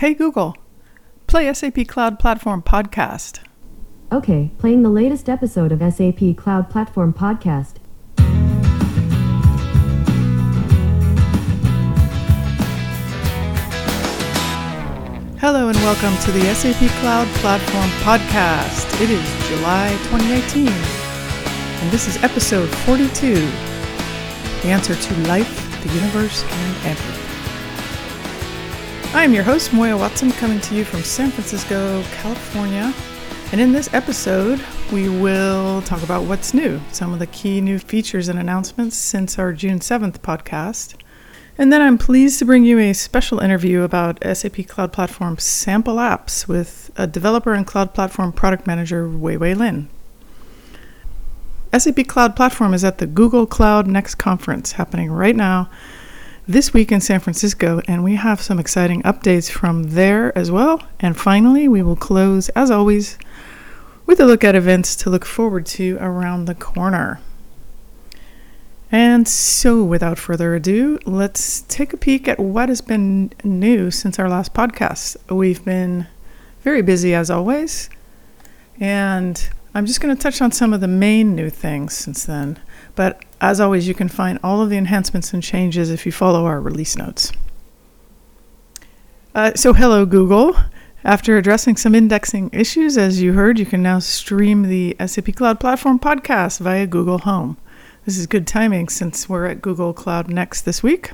Hey Google, play SAP Cloud Platform Podcast. Okay, playing the latest episode of SAP Cloud Platform Podcast. Hello and welcome to the SAP Cloud Platform Podcast. It is July 2018, and this is episode 42 The Answer to Life, the Universe, and Everything. I am your host, Moya Watson, coming to you from San Francisco, California. And in this episode, we will talk about what's new, some of the key new features and announcements since our June 7th podcast. And then I'm pleased to bring you a special interview about SAP Cloud Platform sample apps with a developer and Cloud Platform product manager, Wei Wei Lin. SAP Cloud Platform is at the Google Cloud Next conference happening right now this week in San Francisco, and we have some exciting updates from there as well. And finally, we will close, as always, with a look at events to look forward to around the corner. And so, without further ado, let's take a peek at what has been new since our last podcast. We've been very busy as always, and I'm just going to touch on some of the main new things since then. But as always, you can find all of the enhancements and changes if you follow our release notes. Uh, so, hello, Google. After addressing some indexing issues, as you heard, you can now stream the SAP Cloud Platform podcast via Google Home. This is good timing since we're at Google Cloud Next this week.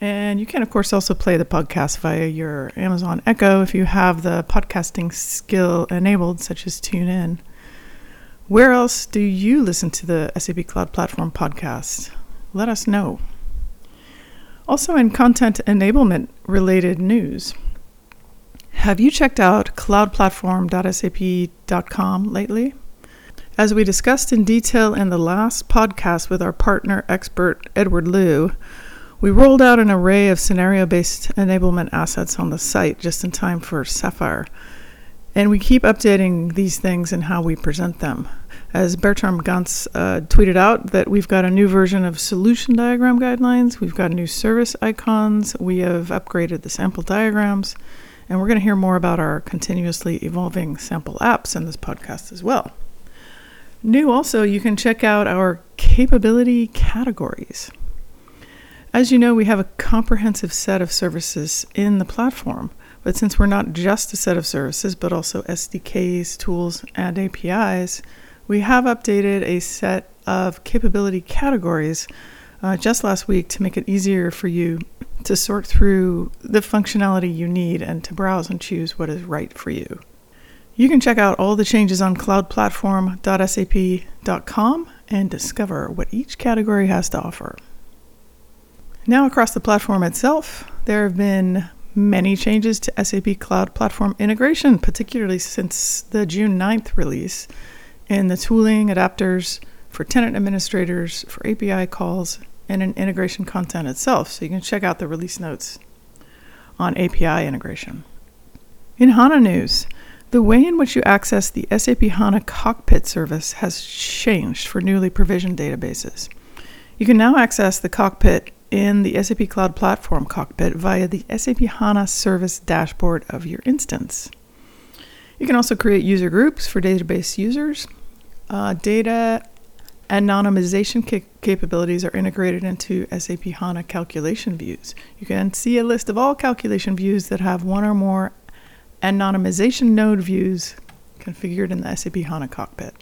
And you can, of course, also play the podcast via your Amazon Echo if you have the podcasting skill enabled, such as TuneIn. Where else do you listen to the SAP Cloud Platform podcast? Let us know. Also, in content enablement related news, have you checked out cloudplatform.sap.com lately? As we discussed in detail in the last podcast with our partner expert Edward Liu, we rolled out an array of scenario based enablement assets on the site just in time for Sapphire. And we keep updating these things and how we present them. As Bertram Ganz uh, tweeted out, that we've got a new version of solution diagram guidelines, we've got new service icons, we have upgraded the sample diagrams, and we're going to hear more about our continuously evolving sample apps in this podcast as well. New also, you can check out our capability categories. As you know, we have a comprehensive set of services in the platform, but since we're not just a set of services, but also SDKs, tools, and APIs, we have updated a set of capability categories uh, just last week to make it easier for you to sort through the functionality you need and to browse and choose what is right for you. You can check out all the changes on cloudplatform.sap.com and discover what each category has to offer. Now, across the platform itself, there have been many changes to SAP Cloud Platform integration, particularly since the June 9th release, in the tooling, adapters for tenant administrators, for API calls, and in integration content itself. So you can check out the release notes on API integration. In HANA news, the way in which you access the SAP HANA Cockpit service has changed for newly provisioned databases. You can now access the cockpit in the SAP Cloud Platform cockpit via the SAP HANA service dashboard of your instance. You can also create user groups for database users. Uh, data anonymization ca- capabilities are integrated into SAP HANA calculation views. You can see a list of all calculation views that have one or more anonymization node views configured in the SAP HANA cockpit.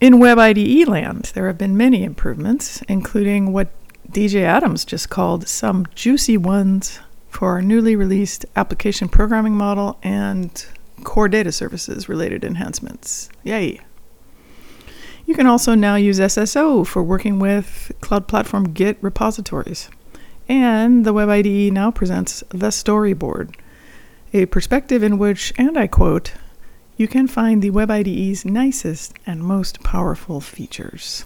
In Web IDE land, there have been many improvements, including what DJ Adams just called some juicy ones for our newly released application programming model and core data services related enhancements. Yay! You can also now use SSO for working with Cloud Platform Git repositories. And the Web IDE now presents the storyboard, a perspective in which, and I quote, you can find the Web IDE's nicest and most powerful features.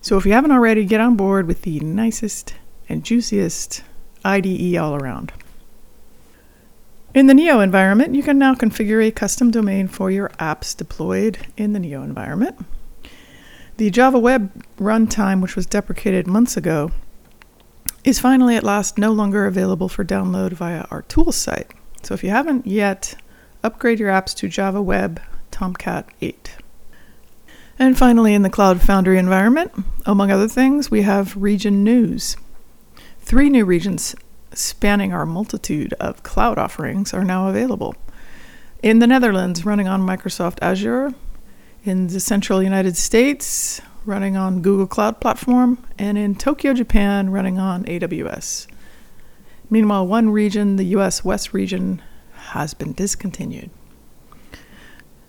So if you haven't already, get on board with the nicest and juiciest IDE all around. In the Neo environment, you can now configure a custom domain for your apps deployed in the Neo environment. The Java Web runtime, which was deprecated months ago, is finally at last no longer available for download via our tools site. So if you haven't yet, upgrade your apps to Java Web Tomcat 8. And finally, in the Cloud Foundry environment, among other things, we have region news. Three new regions spanning our multitude of cloud offerings are now available. In the Netherlands, running on Microsoft Azure, in the central United States, running on Google Cloud Platform, and in Tokyo, Japan, running on AWS. Meanwhile, one region, the US West region, has been discontinued.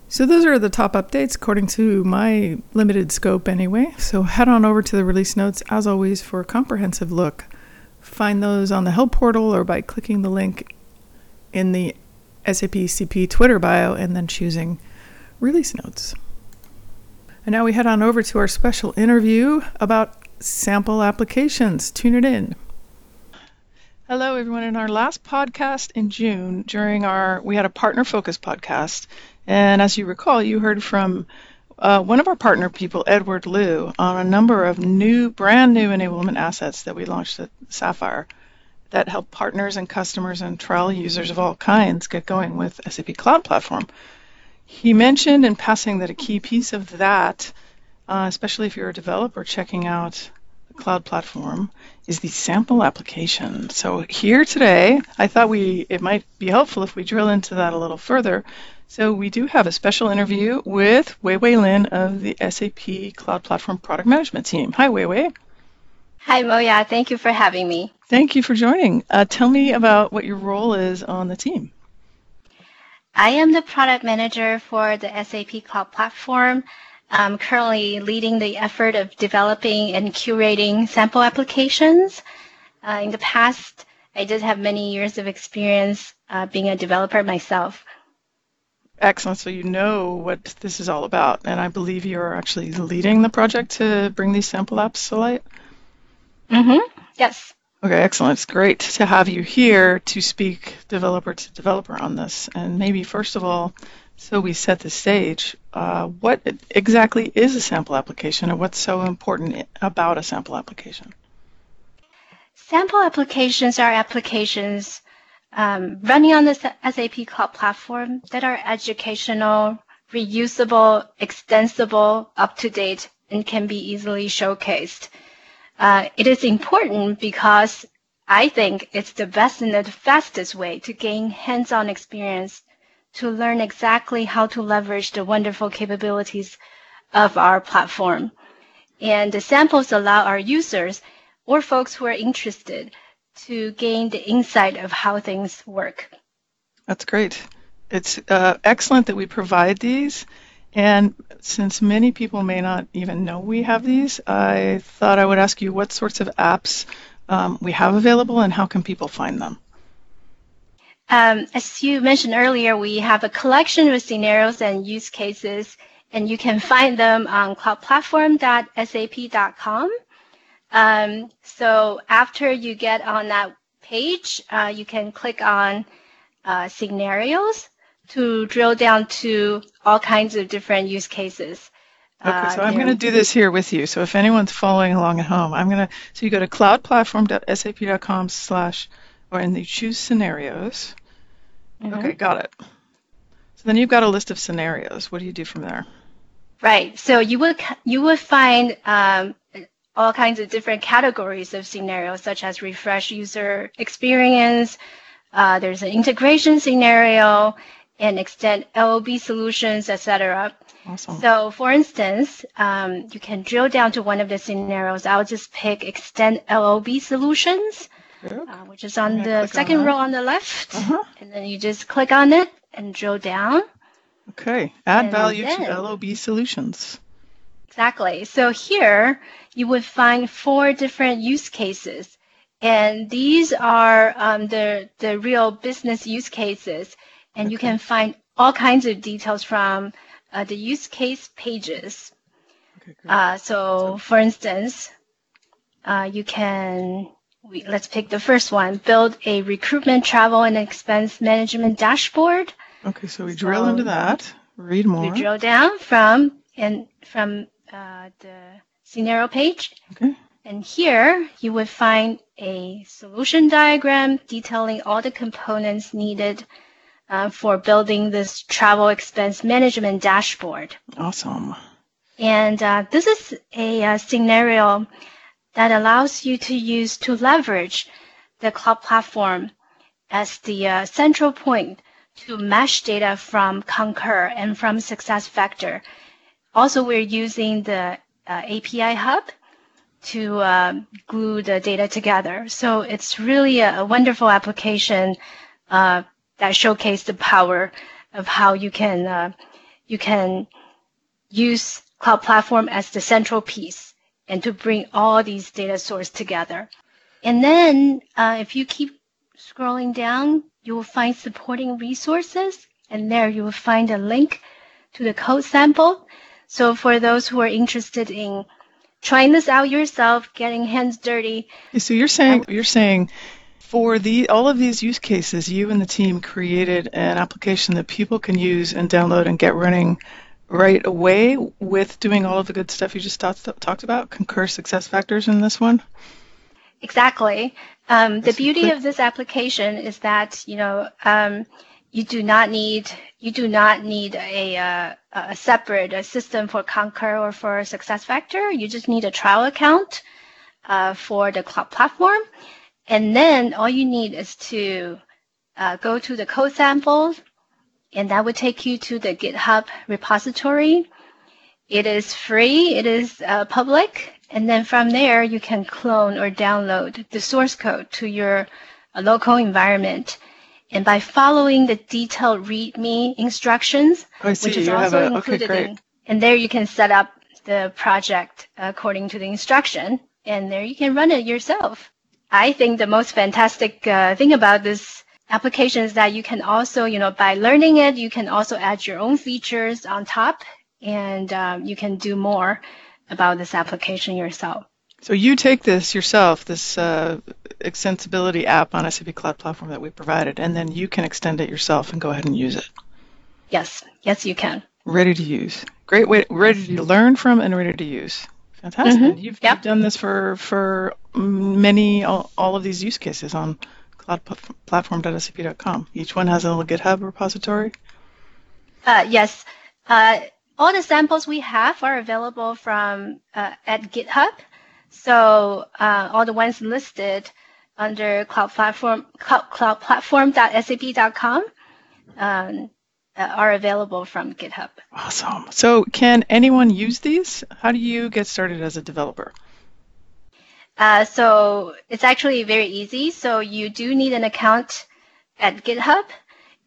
So, those are the top updates according to my limited scope, anyway. So, head on over to the release notes as always for a comprehensive look. Find those on the help portal or by clicking the link in the SAP CP Twitter bio and then choosing release notes. And now we head on over to our special interview about sample applications. Tune it in. Hello, everyone. In our last podcast in June, during our, we had a partner focus podcast. And as you recall, you heard from uh, one of our partner people, Edward Liu, on a number of new, brand new enablement assets that we launched at Sapphire that help partners and customers and trial users of all kinds get going with SAP Cloud Platform. He mentioned in passing that a key piece of that, uh, especially if you're a developer checking out the cloud platform, is the sample application. So here today, I thought we it might be helpful if we drill into that a little further. So we do have a special interview with Wei Wei Lin of the SAP Cloud Platform Product Management Team. Hi, Wei Wei. Hi, Moya. Thank you for having me. Thank you for joining. Uh, tell me about what your role is on the team. I am the product manager for the SAP Cloud Platform. I'm currently leading the effort of developing and curating sample applications. Uh, in the past, I did have many years of experience uh, being a developer myself. Excellent. So you know what this is all about, and I believe you're actually leading the project to bring these sample apps to light. Mm-hmm. Yes. Okay, excellent. It's great to have you here to speak developer to developer on this. And maybe first of all, so we set the stage, uh, what exactly is a sample application and what's so important about a sample application? Sample applications are applications um, running on the SAP Cloud Platform that are educational, reusable, extensible, up to date, and can be easily showcased. Uh, it is important because I think it's the best and the fastest way to gain hands-on experience to learn exactly how to leverage the wonderful capabilities of our platform. And the samples allow our users or folks who are interested to gain the insight of how things work. That's great. It's uh, excellent that we provide these and since many people may not even know we have these, I thought I would ask you what sorts of apps um, we have available and how can people find them? Um, as you mentioned earlier, we have a collection of scenarios and use cases, and you can find them on cloudplatform.sap.com. Um, so after you get on that page, uh, you can click on uh, scenarios to drill down to all kinds of different use cases. Okay, so uh, I'm going to do this here with you. So if anyone's following along at home, I'm going to, so you go to cloudplatform.sap.com slash, or and you choose scenarios. Mm-hmm. Okay, got it. So then you've got a list of scenarios. What do you do from there? Right. So you would you would find um, all kinds of different categories of scenarios, such as refresh user experience. Uh, there's an integration scenario, and extend LOB solutions, etc. Awesome. So, for instance, um, you can drill down to one of the scenarios. I'll just pick extend LOB solutions, uh, which is on the second on row on the left, uh-huh. and then you just click on it and drill down. Okay, add value then, to LOB solutions. Exactly. So here you would find four different use cases, and these are um, the the real business use cases and okay. you can find all kinds of details from uh, the use case pages. Okay, uh, so, for instance, uh, you can we, let's pick the first one: build a recruitment, travel, and expense management dashboard. Okay, so we so drill into that. Read more. We drill down from and from uh, the scenario page. Okay. And here you would find a solution diagram detailing all the components needed uh, for building this travel expense management dashboard. Awesome. And uh, this is a, a, scenario that allows you to use to leverage the cloud platform as the uh, central point to mesh data from Concur and from SuccessFactor. Also, we're using the uh, API Hub to uh, glue the data together. So it's really a, a wonderful application uh, that showcases the power of how you can uh, you can use cloud platform as the central piece and to bring all these data sources together. And then uh, if you keep scrolling down, you will find supporting resources, and there you will find a link to the code sample. So for those who are interested in trying this out yourself, getting hands dirty. So you're saying you're saying for the all of these use cases, you and the team created an application that people can use and download and get running right away with doing all of the good stuff you just talked, talked about, concur SuccessFactors in this one? Exactly. Um, the beauty of this application is that you know um, you do not need you do not need a, uh, a separate a system for Concur or for SuccessFactor. You just need a trial account uh, for the cloud platform, and then all you need is to uh, go to the code samples, and that would take you to the GitHub repository. It is free. It is uh, public, and then from there you can clone or download the source code to your uh, local environment and by following the detailed README instructions, oh, which is you also a, included okay, in, and there you can set up the project according to the instruction, and there you can run it yourself. I think the most fantastic uh, thing about this application is that you can also, you know, by learning it, you can also add your own features on top, and um, you can do more about this application yourself. So you take this yourself, this uh, extensibility app on SAP Cloud Platform that we provided, and then you can extend it yourself and go ahead and use it. Yes, yes, you can. Ready to use. Great way, ready to learn from and ready to use. Fantastic. Mm-hmm. You've, yep. you've, done this for for many all, all of these use cases on cloudplatform.sap.com. Each one has a little GitHub repository. Uh, yes. Uh, all the samples we have are available from uh, at GitHub. So uh, all the ones listed under cloud platform cloud, cloudplatform.sap.com um, are available from GitHub. Awesome. So can anyone use these? How do you get started as a developer? Uh, so it's actually very easy. So you do need an account at GitHub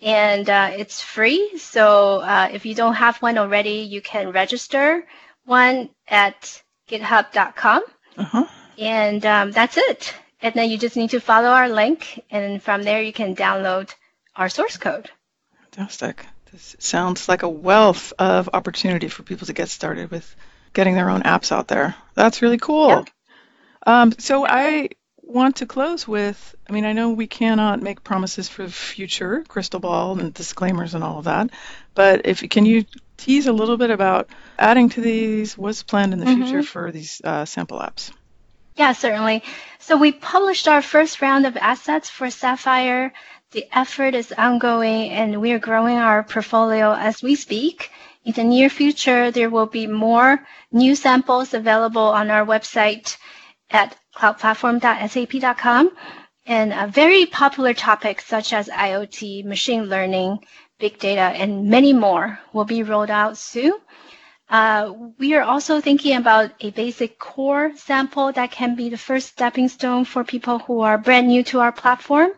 and uh, it's free. So uh, if you don't have one already, you can register one at github.com. Uh-huh. And um, that's it. And then you just need to follow our link, and from there you can download our source code. Fantastic. This sounds like a wealth of opportunity for people to get started with getting their own apps out there. That's really cool. Yep. Um, so I want to close with I mean, I know we cannot make promises for the future, crystal ball and disclaimers and all of that, but if can you tease a little bit about adding to these, what's planned in the mm-hmm. future for these uh, sample apps? Yeah, certainly. So we published our first round of assets for Sapphire. The effort is ongoing and we are growing our portfolio as we speak. In the near future, there will be more new samples available on our website at cloudplatform.sap.com. And a very popular topics such as IoT, machine learning, big data, and many more will be rolled out soon. Uh, we are also thinking about a basic core sample that can be the first stepping stone for people who are brand new to our platform.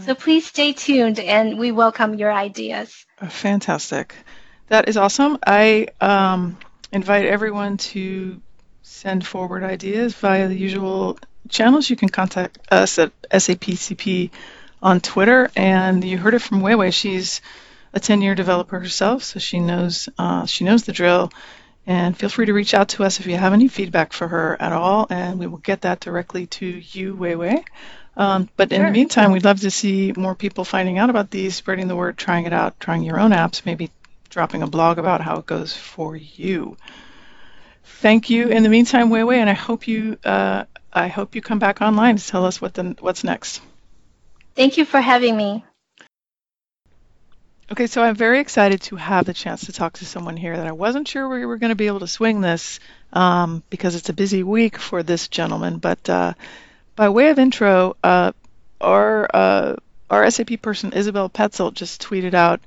So please stay tuned and we welcome your ideas. Fantastic. That is awesome. I um, invite everyone to send forward ideas via the usual channels. You can contact us at SAPCP on Twitter. And you heard it from Weiwei. She's a 10-year developer herself, so she knows uh, she knows the drill. And feel free to reach out to us if you have any feedback for her at all, and we will get that directly to you, Weiwei. Um, but sure. in the meantime, we'd love to see more people finding out about these, spreading the word, trying it out, trying your own apps, maybe dropping a blog about how it goes for you. Thank you in the meantime, Weiwei, and I hope you uh, I hope you come back online to tell us what the, what's next. Thank you for having me. Okay, so I'm very excited to have the chance to talk to someone here that I wasn't sure we were going to be able to swing this um, because it's a busy week for this gentleman. But uh, by way of intro, uh, our uh, our SAP person Isabel Petzold just tweeted out,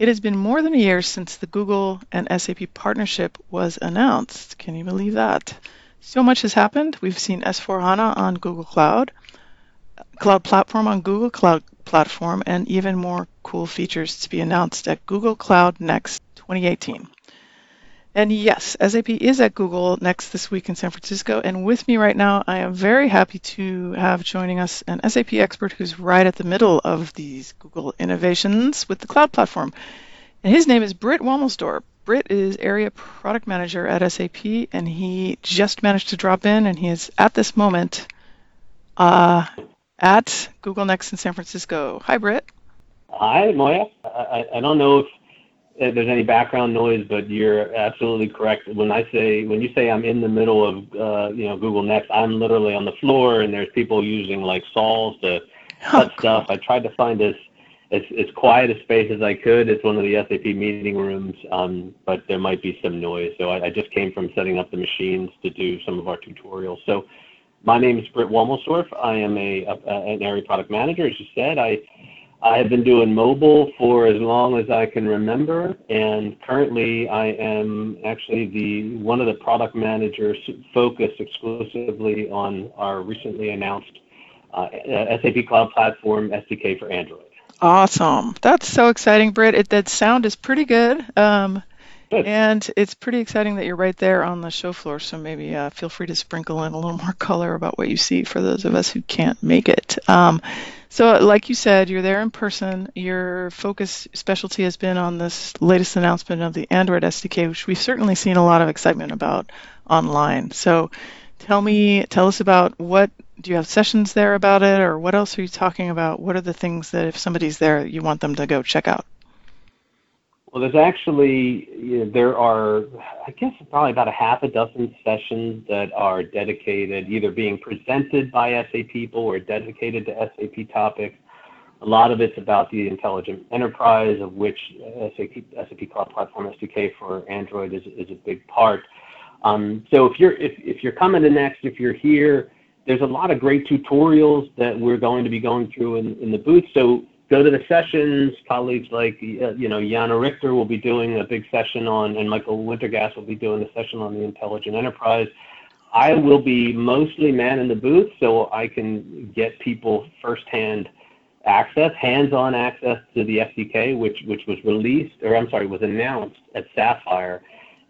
"It has been more than a year since the Google and SAP partnership was announced. Can you believe that? So much has happened. We've seen S4 HANA on Google Cloud, Cloud Platform on Google Cloud Platform, and even more cool features to be announced at Google Cloud Next 2018." And yes, SAP is at Google next this week in San Francisco. And with me right now, I am very happy to have joining us an SAP expert who's right at the middle of these Google innovations with the cloud platform. And his name is Britt Womelsdorf. Britt is area product manager at SAP, and he just managed to drop in, and he is at this moment uh, at Google Next in San Francisco. Hi, Britt. Hi, Moya. I, I don't know if there's any background noise, but you're absolutely correct. When I say when you say I'm in the middle of uh, you know Google Next, I'm literally on the floor, and there's people using like saws to cut stuff. I tried to find as as, as quiet a space as I could. It's one of the SAP meeting rooms, um, but there might be some noise. So I, I, just came from setting up the machines to do some of our tutorials. So my name is Britt Womelsdorf. I am a, a, an area product manager, as you said. I I have been doing mobile for as long as I can remember, and currently I am actually the one of the product managers focused exclusively on our recently announced uh, SAP Cloud Platform SDK for Android. Awesome! That's so exciting, Britt. It, that sound is pretty good. Um, And it's pretty exciting that you're right there on the show floor. So maybe uh, feel free to sprinkle in a little more color about what you see for those of us who can't make it. Um, so, like you said, you're there in person. Your focus specialty has been on this latest announcement of the Android SDK, which we've certainly seen a lot of excitement about online. So, tell me, tell us about what do you have sessions there about it, or what else are you talking about? What are the things that if somebody's there, you want them to go check out? Well, there's actually, you know, there are, I guess, probably about a half a dozen sessions that are dedicated, either being presented by SAP people or dedicated to SAP topics. A lot of it's about the intelligent enterprise, of which SAP, SAP Cloud Platform SDK for Android is, is a big part. Um, so if you're if, if you're coming to next, if you're here, there's a lot of great tutorials that we're going to be going through in, in the booth. So go to the sessions. Colleagues like uh, you know Jana Richter will be doing a big session on, and Michael Wintergerst will be doing a session on the intelligent enterprise. I will be mostly man in the booth, so I can get people firsthand access, hands-on access to the SDK, which which was released, or I'm sorry, was announced at Sapphire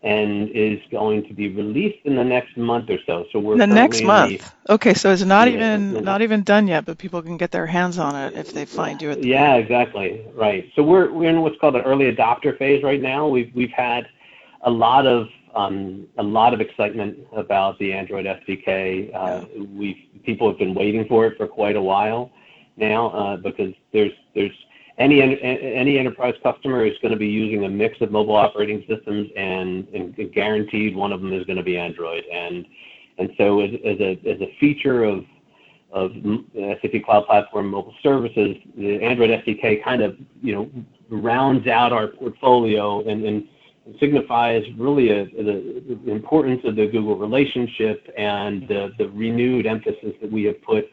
and is going to be released in the next month or so. So we're the next month. The, okay, so it's not yeah, even not even done yet, but people can get their hands on it if they find you. At the yeah, exactly. Right. So we're we're in what's called the early adopter phase right now. We've we've had a lot of um, a lot of excitement about the Android SDK. Uh, yeah. We've people have been waiting for it for quite a while now uh, because there's there's any enterprise customer is going to be using a mix of mobile operating systems, and, guaranteed one of them is going to be Android. And so as, a feature of SAP Cloud Platform mobile services, the Android SDK kind of rounds out our portfolio and, signifies really the, importance of the Google relationship and the renewed emphasis that we have put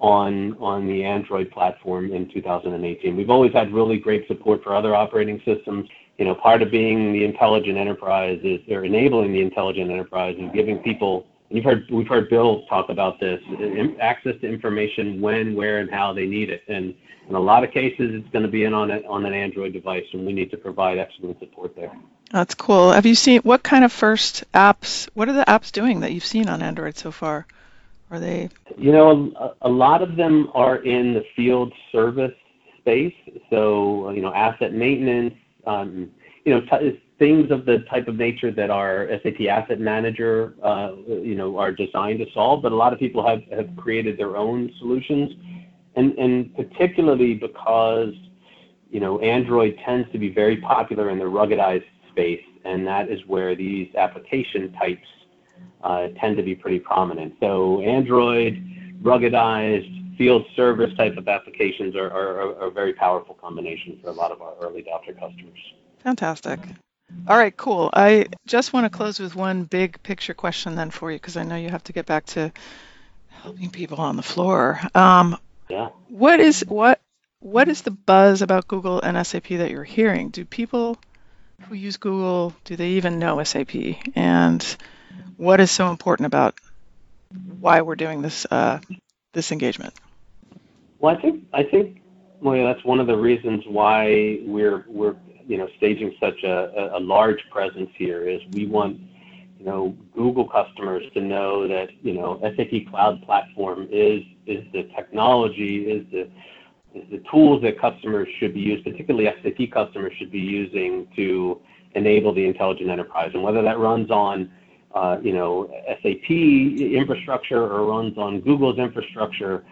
on on the Android platform in 2018. We've always had really great support for other operating systems. You know, part of being the intelligent enterprise is they're enabling the intelligent enterprise and giving people. And you've heard we've heard Bill talk about this access to information when, where, and how they need it. And in a lot of cases, it's going to be in on a, on an Android device, and we need to provide excellent support there. That's cool. Have you seen what kind of first apps? What are the apps doing that you've seen on Android so far? Are they? You know, a, a lot of them are in the field service space. So, you know, asset maintenance, um, you know, t- things of the type of nature that our SAP Asset Manager, uh, you know, are designed to solve. But a lot of people have, have created their own solutions, and and particularly because, you know, Android tends to be very popular in the ruggedized space, and that is where these application types uh, tend to be pretty prominent. So Android, ruggedized, field service type of applications are, are, are a very powerful combination for a lot of our early adopter customers. Fantastic. All right, cool. I just want to close with one big picture question then for you because I know you have to get back to helping people on the floor. Um, Yeah. what is what what is the buzz about Google and SAP that you're hearing? Do people who use Google do they even know SAP? And what is so important about why we're doing this uh, this engagement? Well, I think I think well, that's one of the reasons why we're we're you know staging such a, a, large presence here is we want you know Google customers to know that you know SAP Cloud Platform is is the technology is the is the tools that customers should be using, particularly SAP customers should be using to enable the intelligent enterprise, and whether that runs on uh, you know SAP infrastructure or runs on Google's infrastructure.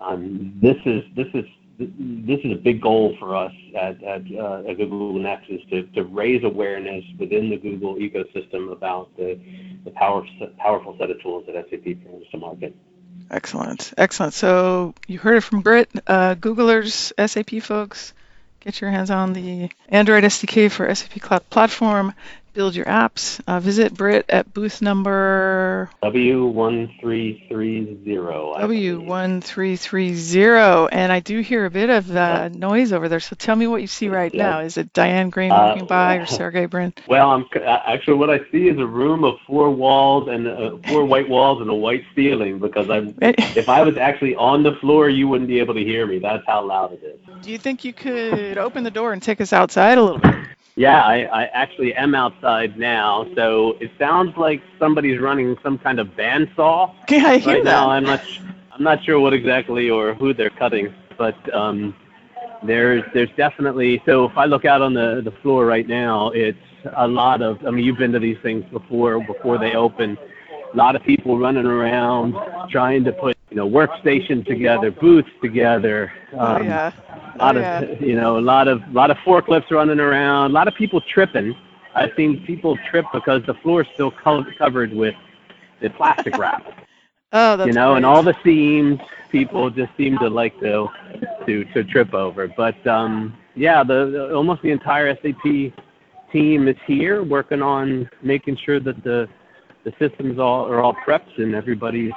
Um, this is this is this is a big goal for us at, at, uh, at Google Next is to, to raise awareness within the Google ecosystem about the, the power, powerful set of tools that SAP brings to market. Excellent, excellent. So you heard it from Britt, uh, Googlers, SAP folks. Get your hands on the Android SDK for SAP Cloud Platform. Build your apps. Uh, visit Britt at booth number W1330. W1330. And I do hear a bit of uh, noise over there. So tell me what you see right Yeah. now. Is it Diane Greene Uh, walking by or Sergey Brin? Well, I'm uh, actually what I see is a room of four walls and uh, four white walls and a white ceiling because I'm if I was actually on the floor, you wouldn't be able to hear me. That's how loud it is. Do you think you could open the door and take us outside a little bit? Yeah, I, I actually am outside now, so it sounds like somebody's running some kind of bandsaw Yeah, I hear right that. now. I'm not I'm not sure what exactly or who they're cutting, but um, there's there's definitely so if I look out on the the floor right now, it's a lot of I mean you've been to these things before before they open. A lot of people running around trying to put you know workstations together, booths together. oh, Um, yeah. a lot Oh, of yeah. you know a lot of a lot of forklifts running around a lot of people tripping i've seen people trip because the floor is still co- covered with the plastic wrap Oh, that's you know and all the seams people just seem to like to to to trip over but um yeah the, the almost the entire sap team is here working on making sure that the the systems all are all prepped and everybody's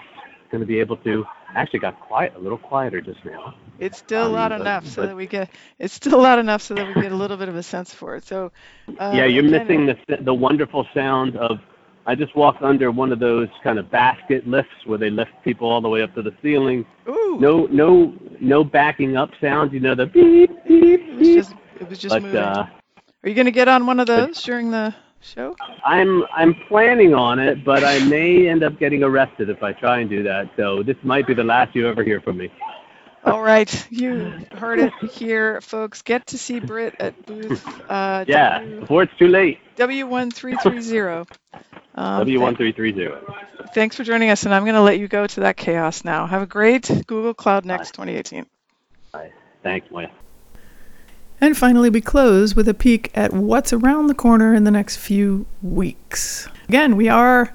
going to be able to actually got quiet a little quieter just now It's still Um, loud but- enough so but- that we get. It's still loud enough so that we get a little bit of a sense for it. So. Uh, yeah, you're missing the the wonderful sound of. I just walked under one of those kind of basket lifts where they lift people all the way up to the ceiling. Ooh. No, no, no backing up sounds. You know the beep beep It was beep. just. It was just But moving. uh, Are you going to get on one of those during the show? I'm I'm planning on it, but I may end up getting arrested if I try and do that. So this might be the last you ever hear from me. All right, you heard it here, folks. Get to see Britt at booth uh, Yeah, W before it's too late. W one three three zero. Um, W one three three zero. Thanks for joining us, and I'm going to let you go to that chaos now. Have a great Google Cloud Next 2018. Thanks, Moya. And finally, we close with a peek at what's around the corner in the next few weeks. Again, we are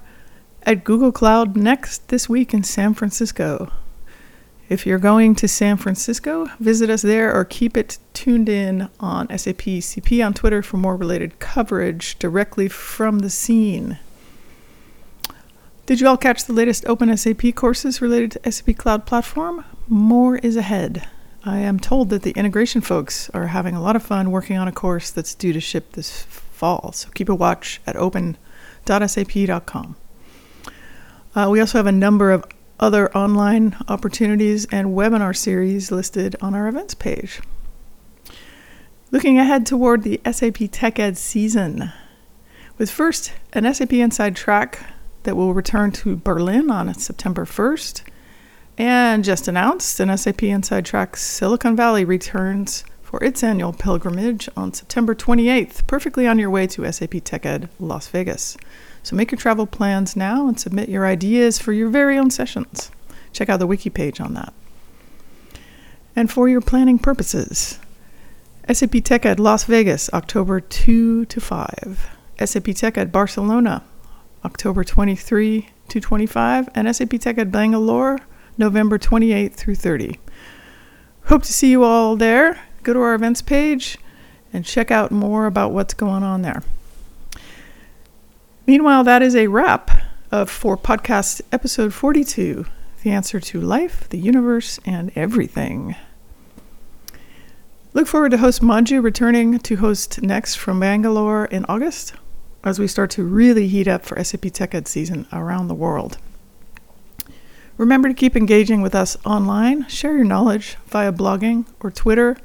at Google Cloud Next this week in San Francisco. If you're going to San Francisco, visit us there or keep it tuned in on SAP CP on Twitter for more related coverage directly from the scene. Did you all catch the latest Open SAP courses related to SAP Cloud Platform? More is ahead. I am told that the integration folks are having a lot of fun working on a course that's due to ship this fall, so keep a watch at open.sap.com. Uh, we also have a number of other online opportunities and webinar series listed on our events page. Looking ahead toward the SAP Tech Ed season, with first an SAP Inside track that will return to Berlin on September 1st. And just announced, an SAP Inside Track Silicon Valley returns for its annual pilgrimage on September 28th, perfectly on your way to SAP Tech Ed Las Vegas. So make your travel plans now and submit your ideas for your very own sessions. Check out the wiki page on that. And for your planning purposes, SAP Tech Ed Las Vegas, October 2 to 5. SAP Tech Ed Barcelona, October 23 to 25, and SAP TechEd Bangalore, November 28th through 30. Hope to see you all there. Go to our events page and check out more about what's going on there. Meanwhile, that is a wrap of for podcast episode 42 the answer to life, the universe, and everything. Look forward to host Manju returning to host next from Bangalore in August as we start to really heat up for SAP TechEd season around the world. Remember to keep engaging with us online, share your knowledge via blogging or Twitter,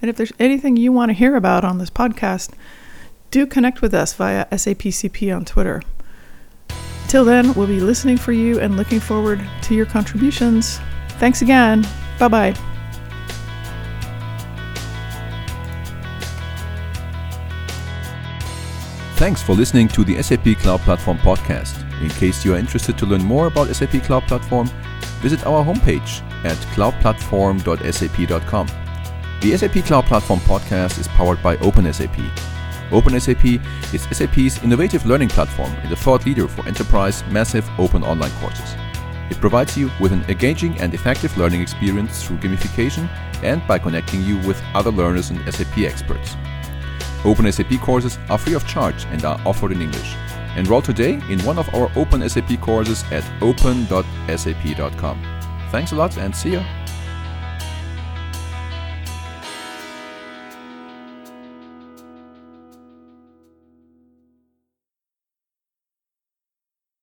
and if there's anything you want to hear about on this podcast, do connect with us via SAPCP on Twitter. Till then, we'll be listening for you and looking forward to your contributions. Thanks again. Bye bye. Thanks for listening to the SAP Cloud Platform podcast. In case you are interested to learn more about SAP Cloud Platform, visit our homepage at cloudplatform.sap.com. The SAP Cloud Platform podcast is powered by OpenSAP. OpenSAP is SAP's innovative learning platform and a thought leader for enterprise massive open online courses. It provides you with an engaging and effective learning experience through gamification and by connecting you with other learners and SAP experts. OpenSAP courses are free of charge and are offered in English. Enroll today in one of our OpenSAP courses at open.sap.com. Thanks a lot and see you.